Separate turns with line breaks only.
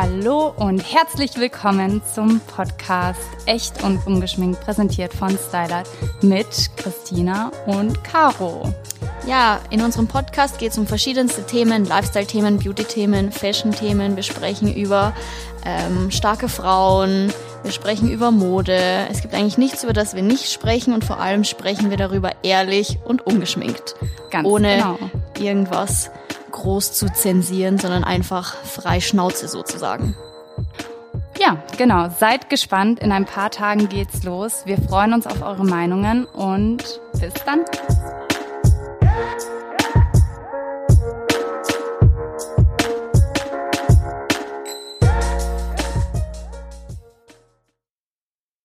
Hallo und herzlich willkommen zum Podcast Echt und Ungeschminkt, präsentiert von Stylert mit Christina und Caro.
Ja, in unserem Podcast geht es um verschiedenste Themen, Lifestyle-Themen, Beauty-Themen, Fashion-Themen. Wir sprechen über ähm, starke Frauen, wir sprechen über Mode. Es gibt eigentlich nichts, über das wir nicht sprechen und vor allem sprechen wir darüber ehrlich und ungeschminkt.
Ganz
ohne
genau.
irgendwas groß zu zensieren, sondern einfach frei Schnauze sozusagen.
Ja, genau. Seid gespannt. In ein paar Tagen geht's los. Wir freuen uns auf eure Meinungen und bis dann.